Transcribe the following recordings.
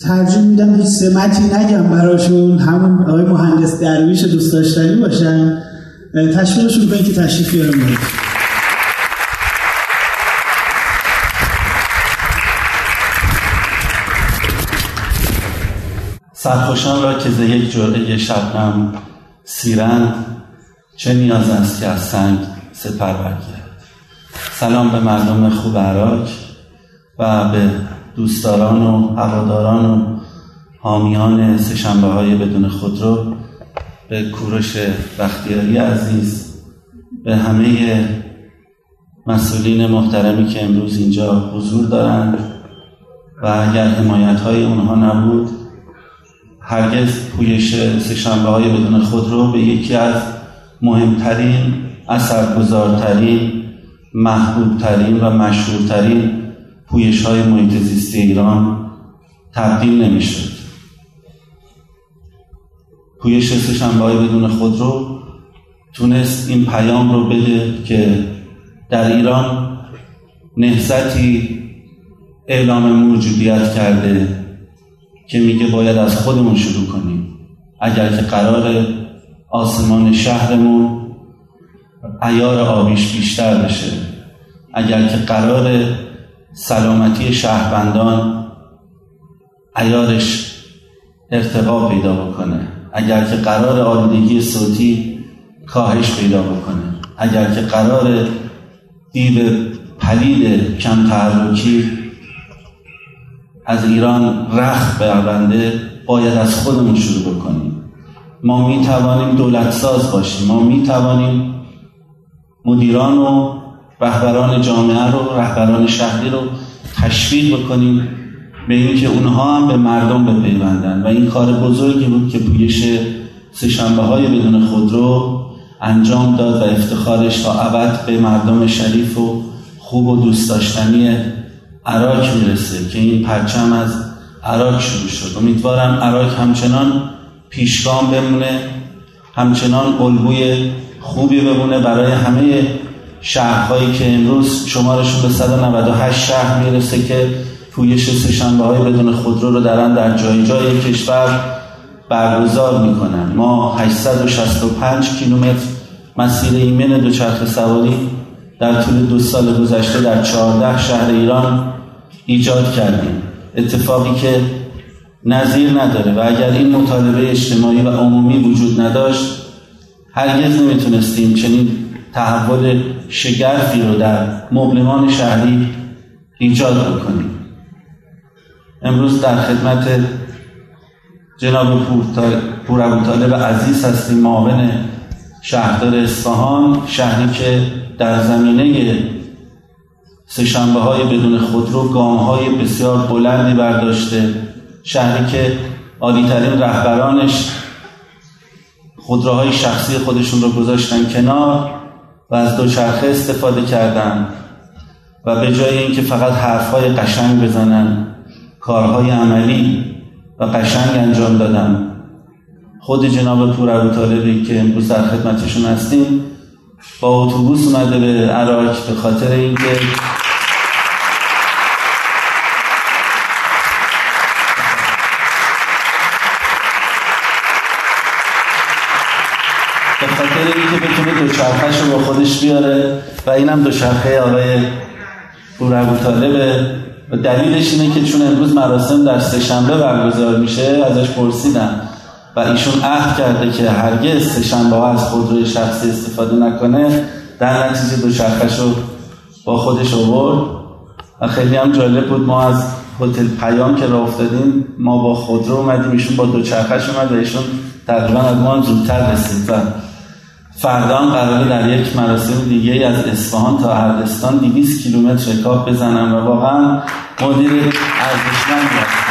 ترجیح میدم هیچ سمتی نگم براشون. همون آقای مهندس درویش دوست داشتنی باشن. تشویقشون کنید که تشریف بیارم سرخوشان را که ز یک جرعه شبنم سیرند چه نیاز است که از سنگ سپر برگیرد؟ سلام به مردم خوب عراق و به دوستداران و هواداران و حامیان سهشنبه های بدون خودرو به کوروش بختیاری عزیز به همه مسئولین محترمی که امروز اینجا حضور دارند و اگر حمایت های اونها نبود هرگز پویش سهشنبه های بدون خودرو به یکی از مهمترین اثرگذارترین محبوبترین و مشهورترین پویش های محیط زیستی ایران تبدیل نمی‌شد. پویش سهشنبه های بدون خودرو تونست این پیام رو بده که در ایران نهزتی اعلام موجودیت کرده که میگه باید از خودمون شروع کنیم. اگر که قرار آسمان شهرمون ایار آبیش بیشتر بشه. اگر که قرار سلامتی شهروندان ایارش ارتقا پیدا بکنه. اگر که قرار آلودگی صوتی کاهش پیدا بکنه. اگر که قرار دید پلید کم تحرکی از ایران رخ برونده باید از خودمون شروع بکنیم. ما می توانیم دولت ساز باشیم. ما می توانیم مدیران و رهبران جامعه رو رهبران شهری رو تشویق بکنیم به اینکه اونها هم به مردم بپیوندن. و این کار بزرگی بود که پویش سهشنبه های بدون خودرو انجام داد و افتخارش تا ابد به مردم شریف و خوب و دوست داشتنی عراق می‌رسه که این پرچم از عراق شروع شد. امیدوارم عراق همچنان پیشگام بمونه همچنان الگوی خوبی بمونه برای همه شهرهایی که امروز شمارشون به 198 شهر می‌رسه که پویش سهشنبه های بدون خودرو رو دارن در جای جای کشور برگزار می‌کنن. ما 865 کیلومتر مسیر ایمن دوچرخه سواری در طول دو سال گذشته در 14 شهر ایران ایجاد کردیم. اتفاقی که نظیر نداره و اگر این مطالبه اجتماعی و عمومی وجود نداشت هرگز نمی‌تونستیم چنین تحول شگرفی رو در مبلمان شهری ایجاد بکنیم. امروز در خدمت جناب پور عزیز هستیم معاون شهردار اصفهان شهری که در زمینه سهشنبه های بدون خودرو گام های بسیار بلندی برداشته شهری که عالیترین رهبرانش خودروهای شخصی خودشون رو گذاشتن کنار. و از دوچرخه استفاده کردن و به جای اینکه فقط حرفهای قشنگ بزنن کارهای عملی و قشنگ انجام دادن. خود جناب پور طالبی که امروز در خدمتشون هستیم با اتوبوس اومده به عراق به خاطر اینکه به خاطر اینکه بتونه دوچرخهش بیاره و اینم دوچرخه آقای بور طالبه و دلیلش اینه که چون امروز مراسم در سهشنبه برگزار میشه ازش پرسیدم و ایشون عهد کرده که هرگز سهشنبه ها از خودروی شخصی استفاده نکنه در نتیجه دوچرخش رو با خودش آورد. و خیلی هم جالب بود ما از هتل پیام که راه افتادیم ما با خودرو اومدیم ایشون با دوچرخش اومد و ایشون تقریبا از ما زودتر رسید. و فردا قراره در یک مراسم دیگه از اصفهان تا اردستان 200 کیلومتر رکاب بزنم و واقعا مدیر ارزشمند هستم.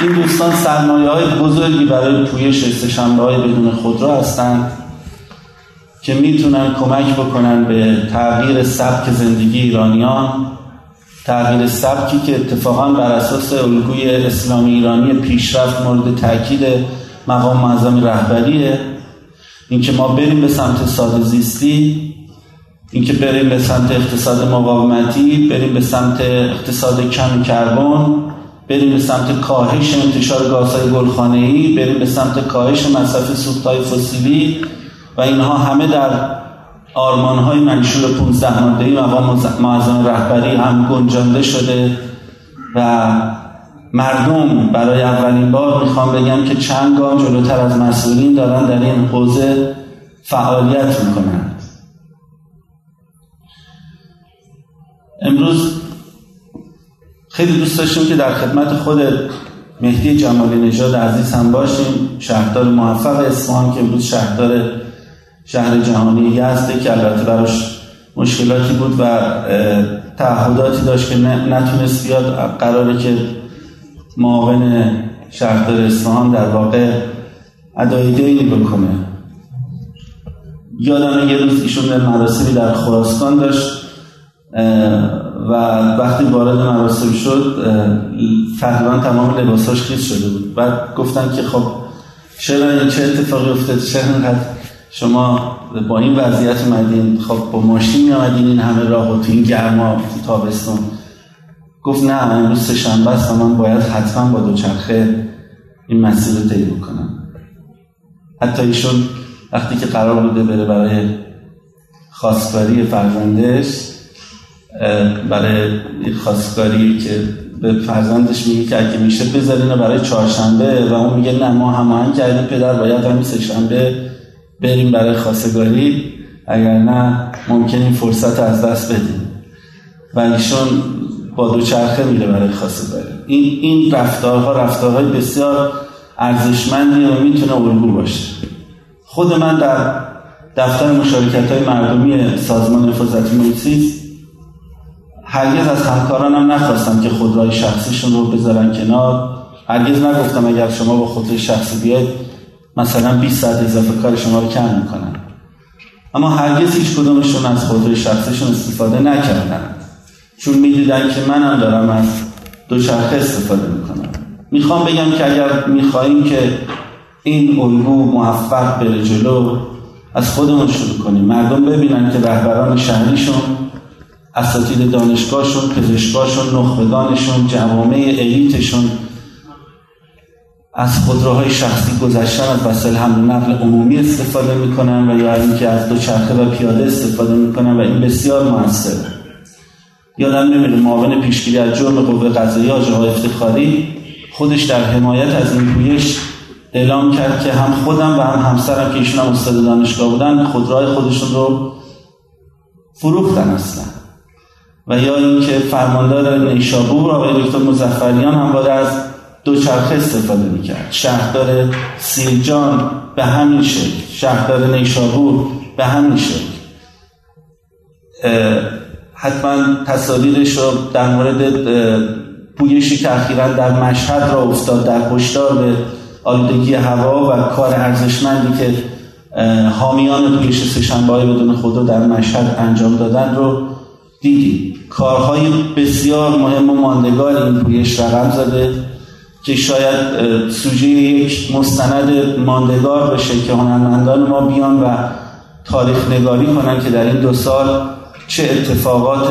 این دوستان سرمایه های بزرگی برای پویش سهشنبه های بدون خودرو هستند که می‌تونن کمک بکنن به تغییر سبک زندگی ایرانیان تغییر سبکی که اتفاقا بر اساس الگوی اسلامی ایرانی پیشرفت مورد تاکید مقام معظم رهبریه. اینکه ما بریم به سمت ساده زیستی اینکه بریم به سمت اقتصاد مقاومتی بریم به سمت اقتصاد کم کربن بریم به سمت کاهش انتشار گازهای گلخانه‌ای بریم به سمت کاهش مصرف سوختهای فسیلی و اینها همه در آرمانهای منشور 15 ماده‌ای مقام معظم رهبری هم گنجانده شده و مردم برای اولین بار می‌خوام بگم که چند گام جلوتر از مسئولین دارن در این حوزه فعالیت می‌کنن. امروز خیلی دوست داشتیم که در خدمت خود مهدی جمالی نژاد عزیز هم باشیم شهردار موفق اصفهان که امروز شهردار شهر جهانی یزده که البته براش مشکلاتی بود و تعهداتی داشت که نتونست بیاد. قراره که معاون شهردار اصفهان در واقع ادای دینی بکنه. یادم یه روز ایشون مراسمی در خراسان داشت و وقتی وارد مراسم شد تقریبا تمام لباساش خیز شده بود. بعد گفتن که خب چرا این چه اتفاقی افتاد چه انقدر شما با این وضعیت اومدین خب با ماشین می آمدین این همه راه و تو این گرما تو تابستون. گفت نه امروز شنبه است و من باید حتما با دوچرخه این مسیر رو طی بکنم. حتی ایشون وقتی که قرار بوده بره برای خواستگاری فرزندش برای خواستگاری که به فرزندش میگه که اگه میشه بذارینه برای چهارشنبه و اون میگه نه ما هماهنگ کردیم پدر باید همین سه شنبه بریم برای خواستگاری. اگر نه ممکن این فرصت از دست بدیم. و ایشون با دوچرخه میره برای خواستگاری. این این رفتارها رفتارهای بسیار ارزشمندی و می‌تونه الگو باشه. خود من در دفتر مشارکت های مردمی سازمان حفاظت محیط هرگز از همکارانم نخواستم که خودروی شخصیشون رو بذارن کنار. هرگز نگفتم اگر شما با خودروی شخصی بیاید مثلا 20 ساعت اضافه کار شما رو کم می‌کنن. اما هرگز هیچ کدومشون از خودروی شخصیشون استفاده نکردن. چون می‌دیدن که منم دارم از دوچرخه استفاده می‌کنم. می‌خوام بگم که اگر می‌خواهیم که این الگو موفق بره جلو از خودمون شروع کنیم. مردم ببینن که رهبران شهریشون اساتید دانشگاهشون پزشکاشون نخبگانشون جوامع الیتشون از خودروهای شخصی گذشتن از وسایل حمل و نقل عمومی استفاده می‌کنن و یا اینکه از دوچرخه و پیاده استفاده می‌کنن و این بسیار موثره یادم نمیره معاون پیشگیری از جرم قوه قضاییه آقای افتخاری خودش در حمایت از این پویش اعلام کرد که هم خودم و هم همسرم که ایشون هم استاد دانشگاه بودن خودروهای خودشون رو فروختن اصلا. و یا اینکه فرماندار نیشابور آقای دکتر مزفریان هم باید از دوچرخه استفاده می‌کرد. شهردار سیرجان به همین شکل. شهردار نیشابور به همین شکل. حتما تصاویرش رو در مورد پویشی که اخیرا در مشهد را افتاد در هشدار به آلودگی هوا و کار ارزشمندی که حامیان پویش سهشنبه بدون خدا در مشهد انجام دادن رو دیدیم. کارهای بسیار مهم و ماندگار این پویش رقم زده. که شاید سوژه یک مستند ماندگار بشه که هنرمندان ما بیان و تاریخ نگاری کنن که در این دو سال چه اتفاقات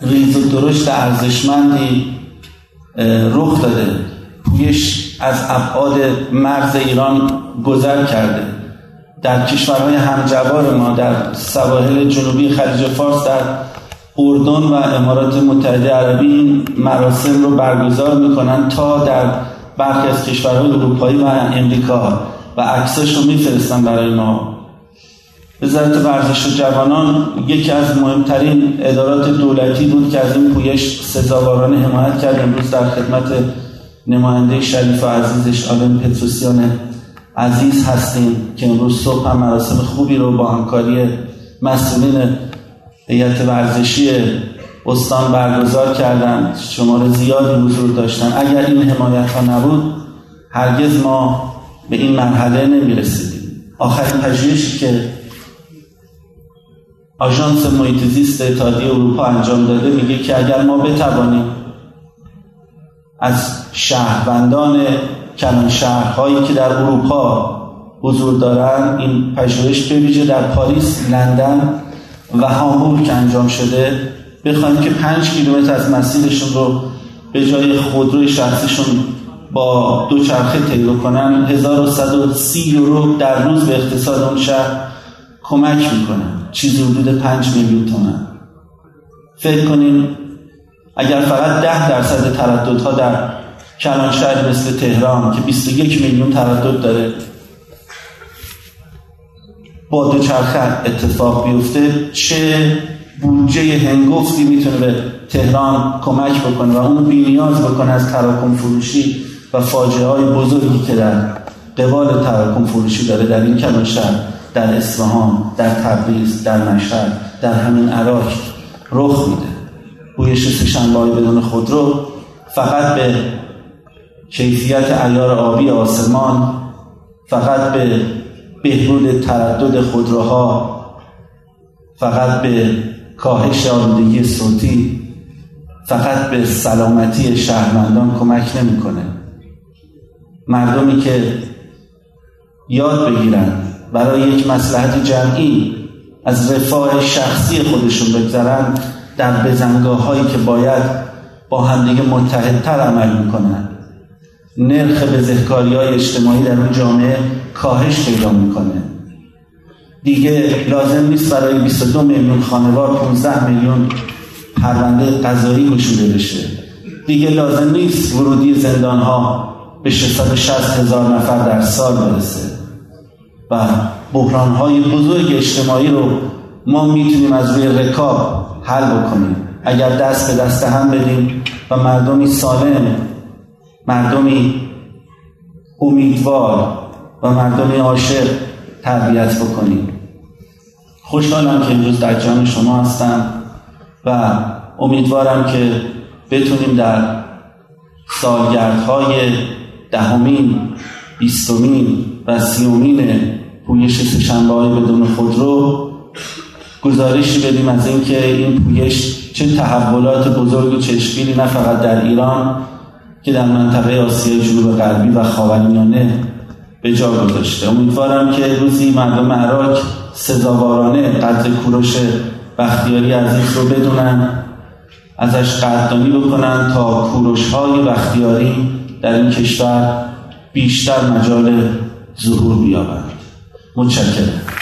ریز و درشت ارزشمندی رخ داده. پویش از ابعاد مرز ایران گذر کرده. در کشورهای همجوار ما در سواحل جنوبی خلیج فارس در اردن و امارات متحده عربی این مراسم رو برگزار می‌کنن تا در برخی از کشورهای اروپایی و امریکا و عکساش رو میفرستن برای ما. وزارت ورزش و جوانان یکی از مهمترین ادارات دولتی بود که از این پویش سزاوارانه حمایت کرد. امروز در خدمت نماینده شریف و عزیزش آلن پتروسیان عزیز هستیم که امروز صبح هم مراسم خوبی رو با همکاری مسئولین هیئت ورزشی استان برگزار کردند شمار زیادی حضور داشتن. اگر این حمایت ها نبود هرگز ما به این مرحله نمی رسیدیم آخرین پژوهشی که آژانس محیط زیست اتحادیه اروپا انجام داده میگه که اگر ما بتوانیم از شهروندان کلان شهرهایی که در اروپا حضور دارند این پژوهش به در پاریس لندن و هامبورگ که انجام شده بخوایم که پنج کیلومتر از مسیرشون رو به جای خودروی شخصیشون با دوچرخه طی کنن 1130 یورو در روز به اقتصاد اون شهر کمک می‌کنن چیزی حدود 5 میلیون تومن. فکر کنیم اگر فقط ده درصد ترددها در کلان شهر مثل تهران که 21 میلیون تردد داره با دوچرخه اتفاق بیفته چه بودجه هنگفتی می‌تونه به تهران کمک بکنه و اونو بینیاز بکنه از تراکم فروشی و فاجعه های بزرگی که در قبال تراکم فروشی داره در این کلان در اصفهان در تبریز در مشهد در همین عراق رخ میده. پویش سهشنبه بدون خودرو فقط به کیفیت ایار آبی آسمان فقط به بهبود تردد خودروها فقط به کاهش آلودگی صوتی فقط به سلامتی شهروندان کمک نمی‌کنه. مردمی که یاد بگیرن برای یک مسلحت جمعی از رفاه شخصی خودشون بگذرن در بزنگاه هایی که باید با همدیگه متحدتر عمل می‌کنن. نرخ بزهکاری های اجتماعی در اون جامعه کاهش پیدا می‌کنه. دیگه لازم نیست برای 22 میلیون خانوار 15 میلیون پرونده قضایی گشوده بشه. دیگه لازم نیست ورودی زندان ها به 660 هزار نفر در سال برسه. و بحران های بزرگ اجتماعی رو ما می‌تونیم از روی رکاب حل بکنیم. اگر دست به دست هم بدیم و مردمی سالم مردمی امیدوار و مردمی عاشق تربیت بکنیم. خوشحالم که امروز در جان شما هستم و امیدوارم که بتونیم در سالگردهای دهمین بیستمین و سیومین پویش سهشنبه های بدون خودرو گزارشی بدیم از اینکه این پویش چه تحولات بزرگ و چشمگیری نه فقط در ایران که در منطقه آسیای جنوب غربی و خاورمیانه به جا گذاشته. امیدوارم که روزی مردم عراق سزاوارانه قدر کوروش بختیاری عزیز رو بدونن ازش قدردانی بکنن تا کوروش های بختیاری در این کشور بیشتر مجال ظهور بیابند. متشکرم.